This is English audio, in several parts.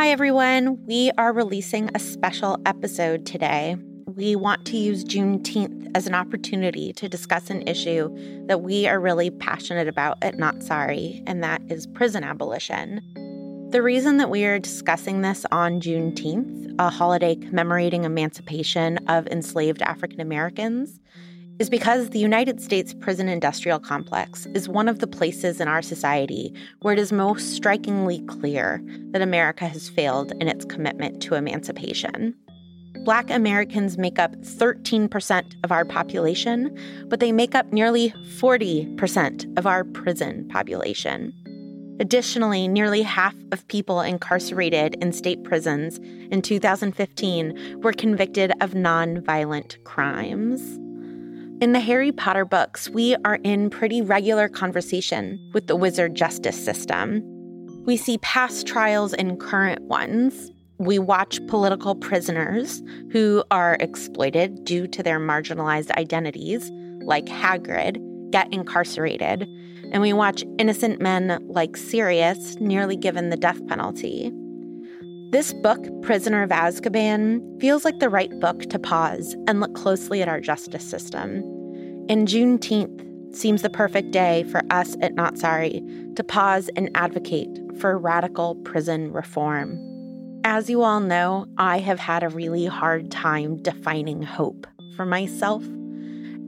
Hi, everyone. We are releasing a special episode today. We want to use Juneteenth as an opportunity to discuss an issue that we are really passionate about at Not Sorry, and that is prison abolition. The reason that we are discussing this on Juneteenth, a holiday commemorating emancipation of enslaved African Americans, is because the United States prison industrial complex is one of the places in our society where it is most strikingly clear that America has failed in its commitment to emancipation. Black Americans make up 13% of our population, but they make up nearly 40% of our prison population. Additionally, nearly half of people incarcerated in state prisons in 2015 were convicted of nonviolent crimes. In the Harry Potter books, we are in pretty regular conversation with the wizard justice system. We see past trials and current ones. We watch political prisoners who are exploited due to their marginalized identities, like Hagrid, get incarcerated. And we watch innocent men like Sirius nearly given the death penalty. This book, Prisoner of Azkaban, feels like the right book to pause and look closely at our justice system. And Juneteenth seems the perfect day for us at Not Sorry to pause and advocate for radical prison reform. As you all know, I have had a really hard time defining hope for myself.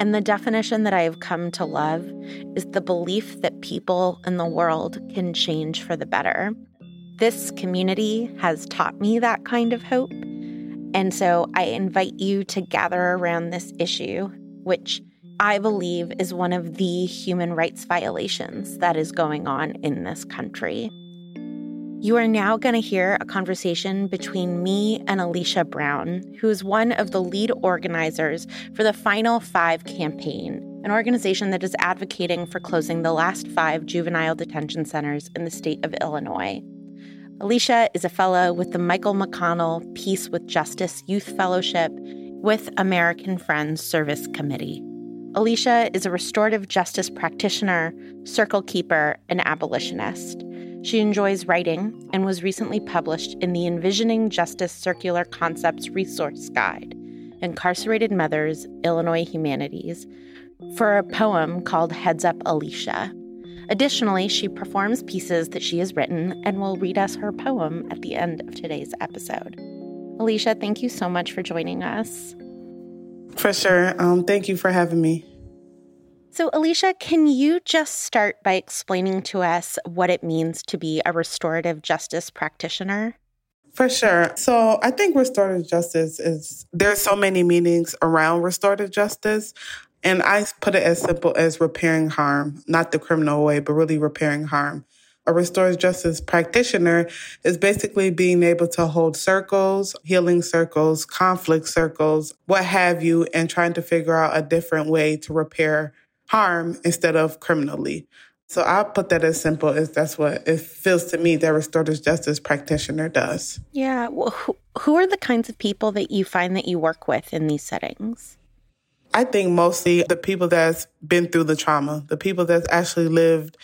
And the definition that I have come to love is the belief that people in the world can change for the better. This community has taught me that kind of hope. And so I invite you to gather around this issue, which I believe is one of the human rights violations that is going on in this country. You are now going to hear a conversation between me and Alicia Brown, who is one of the lead organizers for the Final Five campaign, an organization that is advocating for closing the last five juvenile detention centers in the state of Illinois. Alicia is a fellow with the Michael McConnell Peace with Justice Youth Fellowship with American Friends Service Committee. Alicia is a restorative justice practitioner, circle keeper, and abolitionist. She enjoys writing and was recently published in the Envisioning Justice Circular Concepts Resource Guide, Incarcerated Mothers, Illinois Humanities, for a poem called Heads Up Alicia. Additionally, she performs pieces that she has written and will read us her poem at the end of today's episode. Alicia, thank you so much for joining us. For sure. Um, thank you for having me. So, Alicia, can you just start by explaining to us what it means to be a restorative justice practitioner? For sure. So I think restorative justice is, there's so many meanings around restorative justice. And I put it as simple as repairing harm, not the criminal way, but really repairing harm. A restorative justice practitioner is basically being able to hold circles, healing circles, conflict circles, what have you, and trying to figure out a different way to repair harm instead of criminally. So I'll put that as simple as that's what it feels to me that restorative justice practitioner does. Yeah. Well, who, who are the kinds of people that you find that you work with in these settings? I think mostly the people that's been through the trauma, the people that's actually lived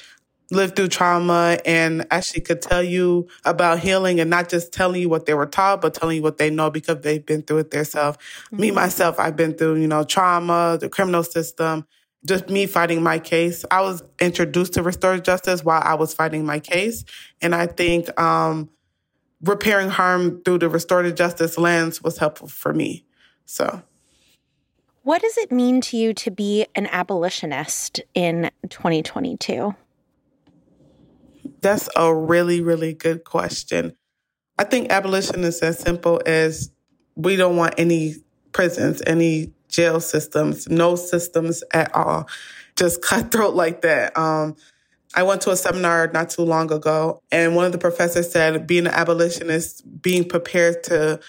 lived through trauma and actually could tell you about healing and not just telling you what they were taught, but telling you what they know because they've been through it themselves. Mm-hmm. Me, myself, I've been through, you know, trauma, the criminal system, just me fighting my case. I was introduced to restorative justice while I was fighting my case. And I think um, repairing harm through the restorative justice lens was helpful for me. So what does it mean to you to be an abolitionist in 2022? That's a really, really good question. I think abolition is as simple as we don't want any prisons, any jail systems, no systems at all. Just cutthroat like that. Um, I went to a seminar not too long ago, and one of the professors said being an abolitionist, being prepared to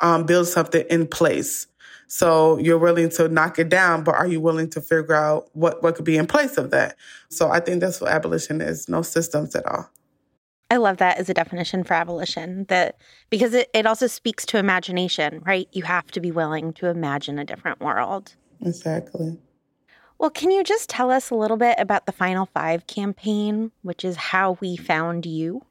um, build something in place. So you're willing to knock it down, but are you willing to figure out what, what could be in place of that? So I think that's what abolition is no systems at all. I love that as a definition for abolition that because it, it also speaks to imagination, right? You have to be willing to imagine a different world. Exactly. Well, can you just tell us a little bit about the Final Five campaign, which is how we found you?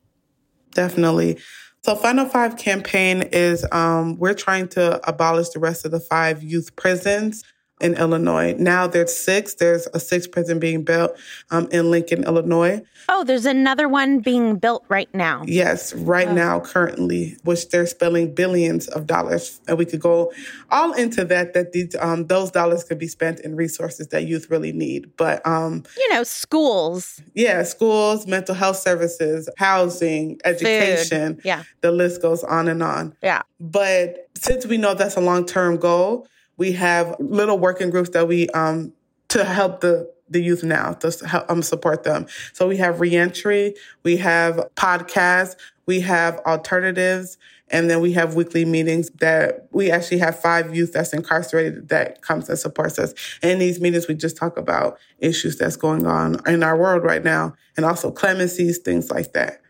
Definitely. So Final Five campaign is um, we're trying to abolish the rest of the five youth prisons in Illinois. Now there's six. There's a sixth prison being built um, in Lincoln, Illinois. Oh, there's another one being built right now. Yes, right oh. now, currently, which they're spending billions of dollars, and we could go all into that. That these um, those dollars could be spent in resources that youth really need. But um, you know, schools. Yeah, schools, mental health services, housing, education. Food. Yeah, the list goes on and on. Yeah, but since we know that's a long term goal we have little working groups that we um to help the the youth now to help um, support them. So we have reentry, we have podcasts, we have alternatives, and then we have weekly meetings that we actually have five youth that's incarcerated that comes and supports us. And in these meetings, we just talk about issues that's going on in our world right now and also clemencies, things like that.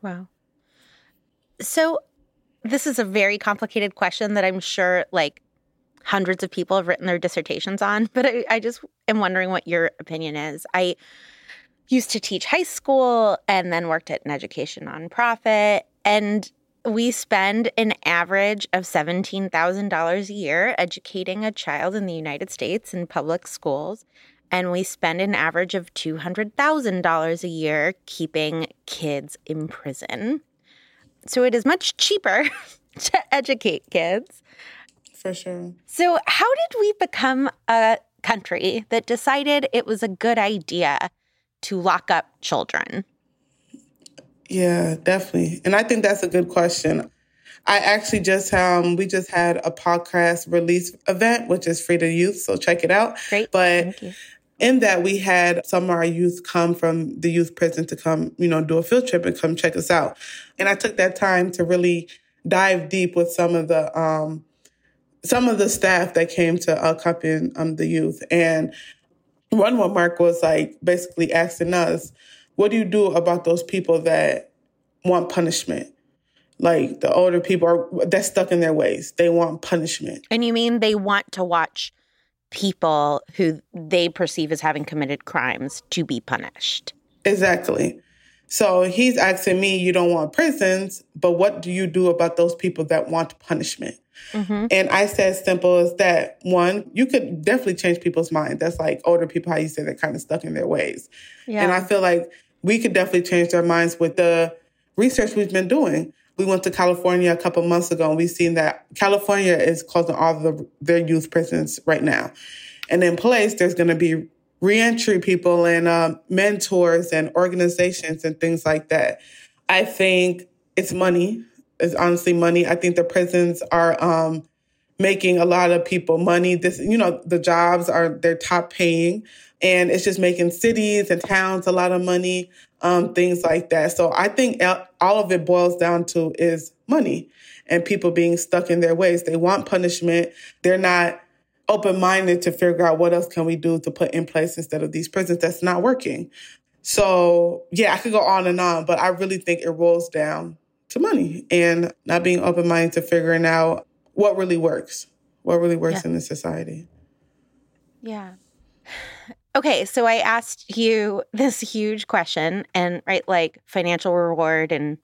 Wow. So this is a very complicated question that I'm sure like hundreds of people have written their dissertations on, but I, I just am wondering what your opinion is. I used to teach high school and then worked at an education nonprofit. And we spend an average of $17,000 a year educating a child in the United States in public schools. And we spend an average of $200,000 a year keeping kids in prison. So it is much cheaper to educate kids for sure. So, how did we become a country that decided it was a good idea to lock up children? Yeah, definitely. And I think that's a good question. I actually just um we just had a podcast release event, which is free to youth, so check it out. Great. But in that we had some of our youth come from the youth prison to come, you know, do a field trip and come check us out. And I took that time to really dive deep with some of the um some of the staff that came to accompany um, the youth. And one one Mark was like basically asking us, what do you do about those people that want punishment? Like the older people are they're stuck in their ways. They want punishment. And you mean they want to watch people who they perceive as having committed crimes to be punished. Exactly. So he's asking me, you don't want prisons, but what do you do about those people that want punishment? Mm-hmm. And I said simple as that. One, you could definitely change people's mind. That's like older people, how you say they're kind of stuck in their ways. Yeah. And I feel like we could definitely change their minds with the research we've been doing. We went to California a couple months ago and we've seen that California is closing all the, their youth prisons right now. And in place, there's going to be reentry people and uh, mentors and organizations and things like that. I think it's money It's honestly money. I think the prisons are um, making a lot of people money. This, you know, the jobs are they're top paying, and it's just making cities and towns a lot of money, um, things like that. So I think all of it boils down to is money and people being stuck in their ways. They want punishment. They're not open minded to figure out what else can we do to put in place instead of these prisons that's not working. So yeah, I could go on and on, but I really think it rolls down to money and not being open minded to figuring out what really works, what really works yeah. in the society. Yeah. Okay, so I asked you this huge question, and right, like financial reward and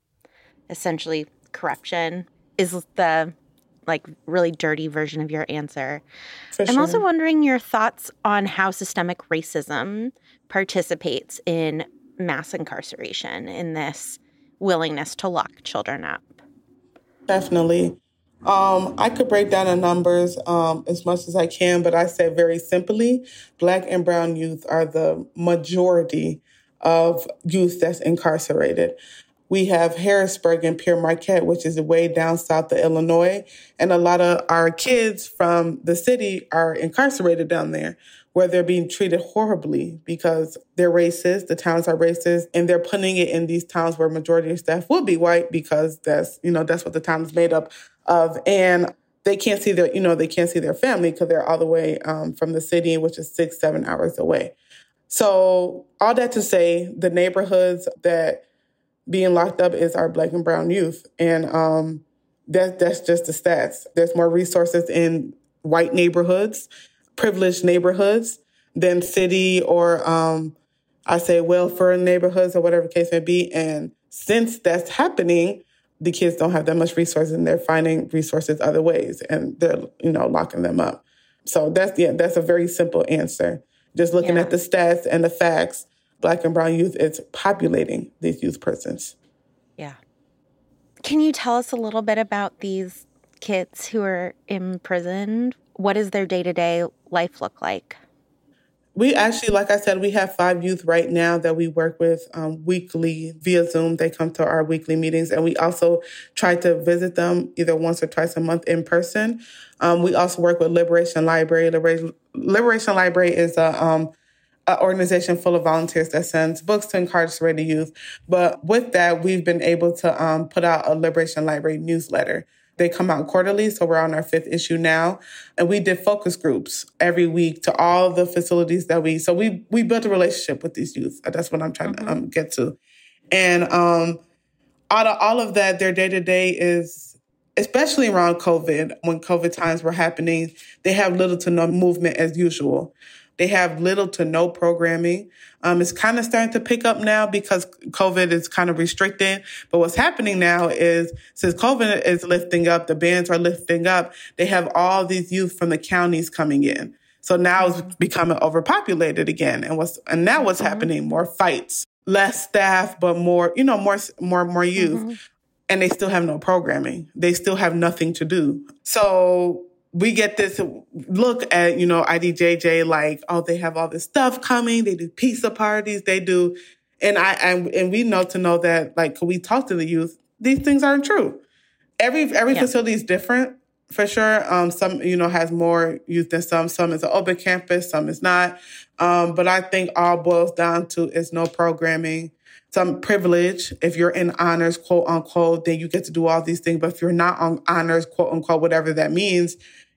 essentially corruption is the like really dirty version of your answer. For I'm sure. also wondering your thoughts on how systemic racism participates in mass incarceration in this willingness to lock children up. Definitely. Um, I could break down the numbers um, as much as I can, but I say very simply Black and Brown youth are the majority of youth that's incarcerated. We have Harrisburg and Pere Marquette, which is way down south of Illinois. And a lot of our kids from the city are incarcerated down there where they're being treated horribly because they're racist, the towns are racist, and they're putting it in these towns where majority of staff will be white because that's, you know, that's what the town is made up of. And they can't see their, you know, they can't see their family because they're all the way um, from the city, which is six, seven hours away. So all that to say, the neighborhoods that being locked up is our black and brown youth. And um, that, that's just the stats. There's more resources in white neighborhoods privileged neighborhoods than city or um, I say welfare neighborhoods or whatever case may be. And since that's happening, the kids don't have that much resources and they're finding resources other ways and they're, you know, locking them up. So that's yeah, that's a very simple answer. Just looking yeah. at the stats and the facts, black and brown youth is populating these youth prisons. Yeah. Can you tell us a little bit about these kids who are imprisoned? What does their day to day life look like? We actually, like I said, we have five youth right now that we work with um, weekly via Zoom. They come to our weekly meetings, and we also try to visit them either once or twice a month in person. Um, we also work with Liberation Library. Liberation, Liberation Library is a um, an organization full of volunteers that sends books to incarcerated youth. But with that, we've been able to um, put out a Liberation Library newsletter. They come out quarterly, so we're on our fifth issue now. And we did focus groups every week to all the facilities that we. So we we built a relationship with these youth. That's what I'm trying mm-hmm. to um, get to. And um, out of all of that, their day to day is, especially around COVID, when COVID times were happening, they have little to no movement as usual. They have little to no programming. Um, it's kind of starting to pick up now because COVID is kind of restricted. But what's happening now is since COVID is lifting up, the bands are lifting up, they have all these youth from the counties coming in. So now it's becoming overpopulated again. And what's, and now what's mm-hmm. happening? More fights, less staff, but more, you know, more, more, more youth. Mm-hmm. And they still have no programming. They still have nothing to do. So we get this look at, you know, IDJJ like, oh, they have all this stuff coming. They do pizza parties. They do, and I, and, and we know to know that, like, can we talk to the youth, these things aren't true. Every, every yeah. facility is different for sure. Um, some, you know, has more youth than some. Some is an open campus, some is not. Um, but I think all boils down to is no programming, some privilege. If you're in honors, quote unquote, then you get to do all these things. But if you're not on honors, quote unquote, whatever that means,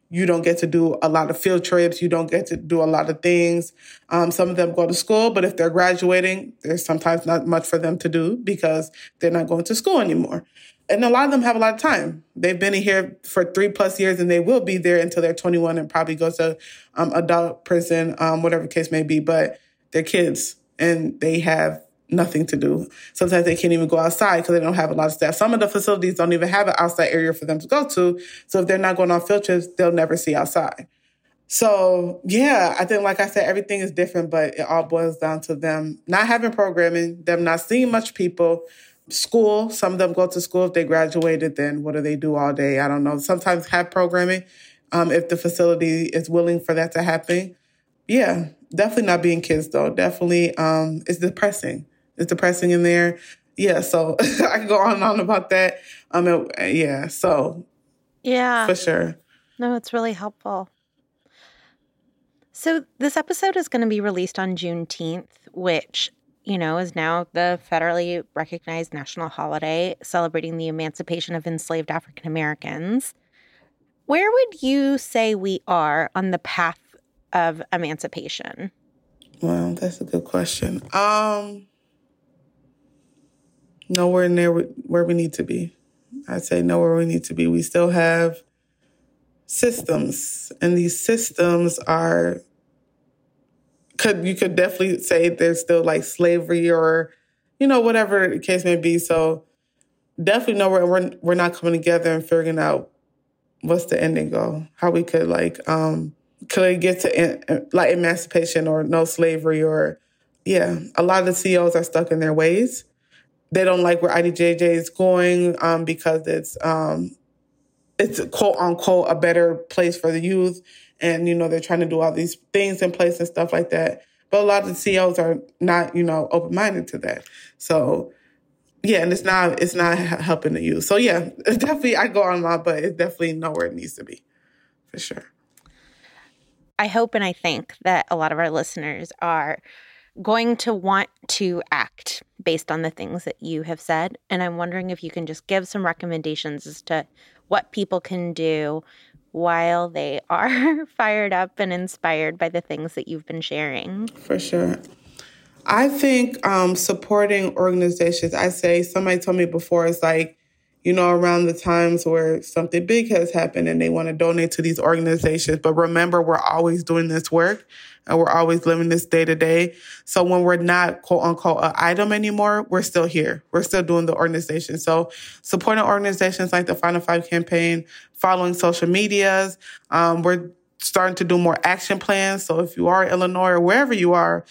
you don't get to do a lot of field trips. You don't get to do a lot of things. Um, some of them go to school, but if they're graduating, there's sometimes not much for them to do because they're not going to school anymore. And a lot of them have a lot of time. They've been in here for three plus years and they will be there until they're 21 and probably go to um, adult prison, um, whatever case may be. But they're kids and they have nothing to do. Sometimes they can't even go outside because they don't have a lot of staff. Some of the facilities don't even have an outside area for them to go to. So if they're not going on field trips, they'll never see outside. So yeah, I think like I said, everything is different, but it all boils down to them not having programming, them not seeing much people, school. Some of them go to school if they graduated, then what do they do all day? I don't know. Sometimes have programming um, if the facility is willing for that to happen. Yeah, definitely not being kids though. Definitely, um, it's depressing it's depressing in there. Yeah, so I can go on and on about that. Um, it, yeah, so yeah, for sure. No, it's really helpful. So this episode is going to be released on Juneteenth, which you know is now the federally recognized national holiday celebrating the emancipation of enslaved African Americans. Where would you say we are on the path of emancipation? Well, that's a good question. Um nowhere near where we need to be. I'd say nowhere we need to be. We still have systems, and these systems are could you could definitely say there's still like slavery or you know whatever the case may be. So definitely nowhere we're we're not coming together and figuring out what's the ending goal, how we could like um could get to like emancipation or no slavery or yeah, a lot of the CEOs are stuck in their ways they don't like where IDJJ is going um, because it's um, it's quote unquote a better place for the youth, and you know they're trying to do all these things in place and stuff like that. But a lot of the CEOs are not you know open minded to that. So yeah, and it's not it's not helping the youth. So yeah, definitely I go on a lot, but it's definitely nowhere it needs to be, for sure. I hope and I think that a lot of our listeners are going to want to act based on the things that you have said. And I'm wondering if you can just give some recommendations as to what people can do while they are fired up and inspired by the things that you've been sharing. For sure. I think um, supporting organizations, I say somebody told me before, is like you know, around the times where something big has happened and they want to donate to these organizations. But remember, we're always doing this work and we're always living this day to day. So when we're not quote unquote an item anymore, we're still here. We're still doing the organization. So supporting organizations like the Final Five campaign, following social medias, um, we're starting to do more action plans. So if you are in Illinois or wherever you are,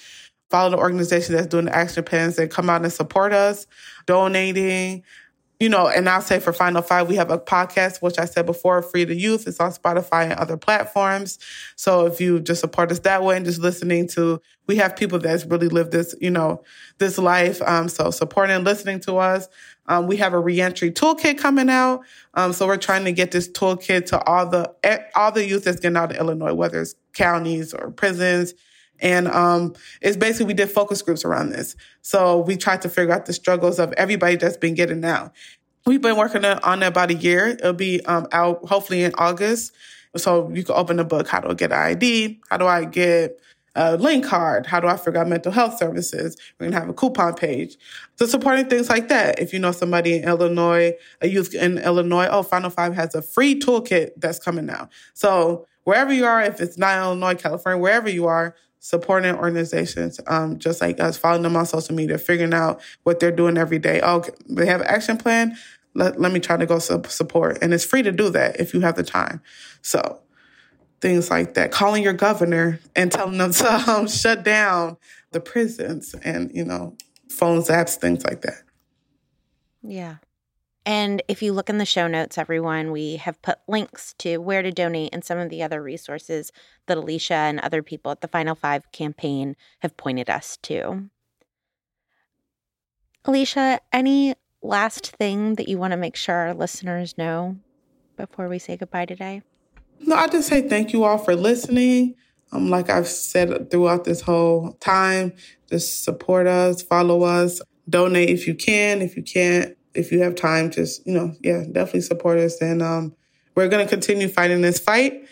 follow the organization that's doing the action plans and come out and support us, donating, you know, and I'll say for Final Five, we have a podcast, which I said before, free to youth. It's on Spotify and other platforms. So if you just support us that way and just listening to, we have people that's really lived this, you know, this life. Um, so supporting and listening to us. Um, we have a reentry toolkit coming out. Um, so we're trying to get this toolkit to all the, all the youth that's getting out of Illinois, whether it's counties or prisons. And um, it's basically we did focus groups around this. So we tried to figure out the struggles of everybody that's been getting out. We've been working on it about a year. It'll be um, out hopefully in August. So you can open the book. How do I get an ID? How do I get a link card? How do I figure out mental health services? We're going to have a coupon page. So supporting things like that. If you know somebody in Illinois, a youth in Illinois, oh, Final Five has a free toolkit that's coming now. So wherever you are, if it's not Illinois, California, wherever you are, supporting organizations um, just like us, following them on social media, figuring out what they're doing every day. Oh, they have action plan. Let, let me try to go support. And it's free to do that if you have the time. So things like that. Calling your governor and telling them to um, shut down the prisons and, you know, phones, apps, things like that. Yeah. And if you look in the show notes, everyone, we have put links to where to donate and some of the other resources that Alicia and other people at the Final Five campaign have pointed us to. Alicia, any last thing that you want to make sure our listeners know before we say goodbye today? No, I just say thank you all for listening. Um, like I've said throughout this whole time, just support us, follow us, donate if you can. If you can't, if you have time, just, you know, yeah, definitely support us. And um, we're going to continue fighting this fight.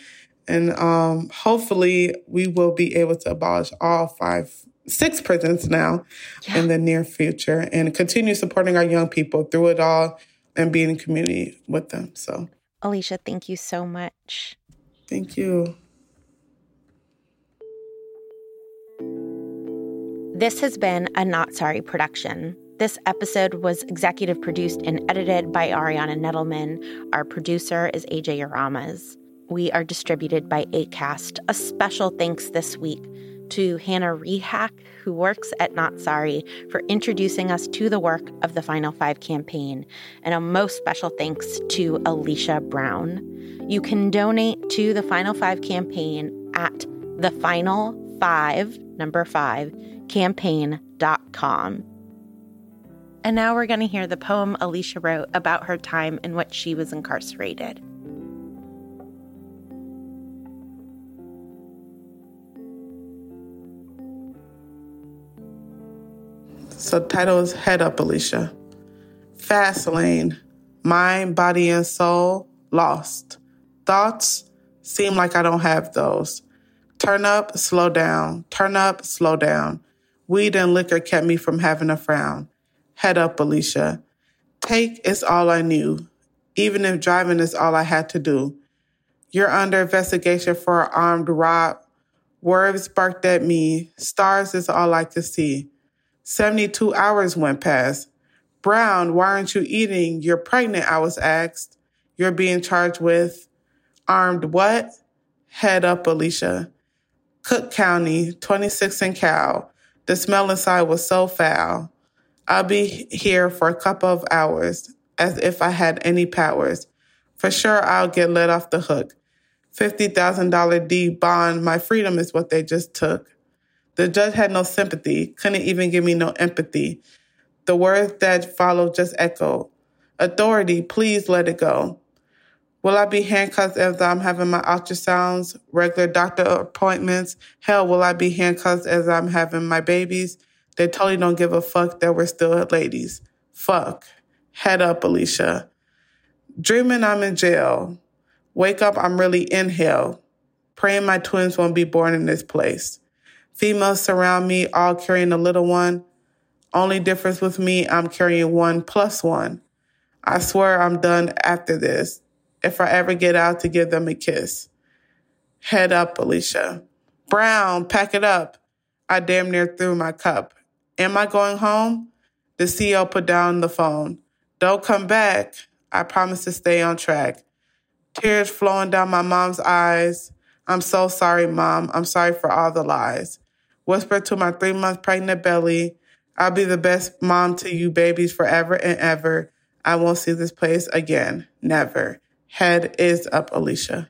And um, hopefully we will be able to abolish all five, six prisons now yeah. in the near future and continue supporting our young people through it all and being in community with them. So, Alicia, thank you so much. Thank you. This has been a Not Sorry production. This episode was executive produced and edited by Ariana Nedelman. Our producer is AJ Aramas. We are distributed by ACAST. A special thanks this week to Hannah Rehack, who works at Not Sorry, for introducing us to the work of the Final Five campaign. And a most special thanks to Alicia Brown. You can donate to the Final Five campaign at the Final Five, number five, campaign.com. And now we're going to hear the poem Alicia wrote about her time in which she was incarcerated. So title is Head Up, Alicia. Fast lane, mind, body, and soul lost. Thoughts seem like I don't have those. Turn up, slow down. Turn up, slow down. Weed and liquor kept me from having a frown. Head up, Alicia. Take is all I knew, even if driving is all I had to do. You're under investigation for an armed rob. Words barked at me. Stars is all I could see. 72 hours went past. Brown, why aren't you eating? You're pregnant, I was asked. You're being charged with armed what? Head up, Alicia. Cook County, 26 and Cal. The smell inside was so foul. I'll be here for a couple of hours, as if I had any powers. For sure, I'll get let off the hook. $50,000 D bond, my freedom is what they just took. The judge had no sympathy, couldn't even give me no empathy. The words that followed just echoed Authority, please let it go. Will I be handcuffed as I'm having my ultrasounds, regular doctor appointments? Hell, will I be handcuffed as I'm having my babies? They totally don't give a fuck that we're still ladies. Fuck. Head up, Alicia. Dreaming I'm in jail. Wake up, I'm really in hell. Praying my twins won't be born in this place. Females surround me, all carrying a little one. Only difference with me, I'm carrying one plus one. I swear I'm done after this. If I ever get out to give them a kiss. Head up, Alicia. Brown, pack it up. I damn near threw my cup. Am I going home? The CEO put down the phone. Don't come back. I promise to stay on track. Tears flowing down my mom's eyes. I'm so sorry, mom. I'm sorry for all the lies. Whisper to my three month pregnant belly. I'll be the best mom to you babies forever and ever. I won't see this place again. Never. Head is up, Alicia.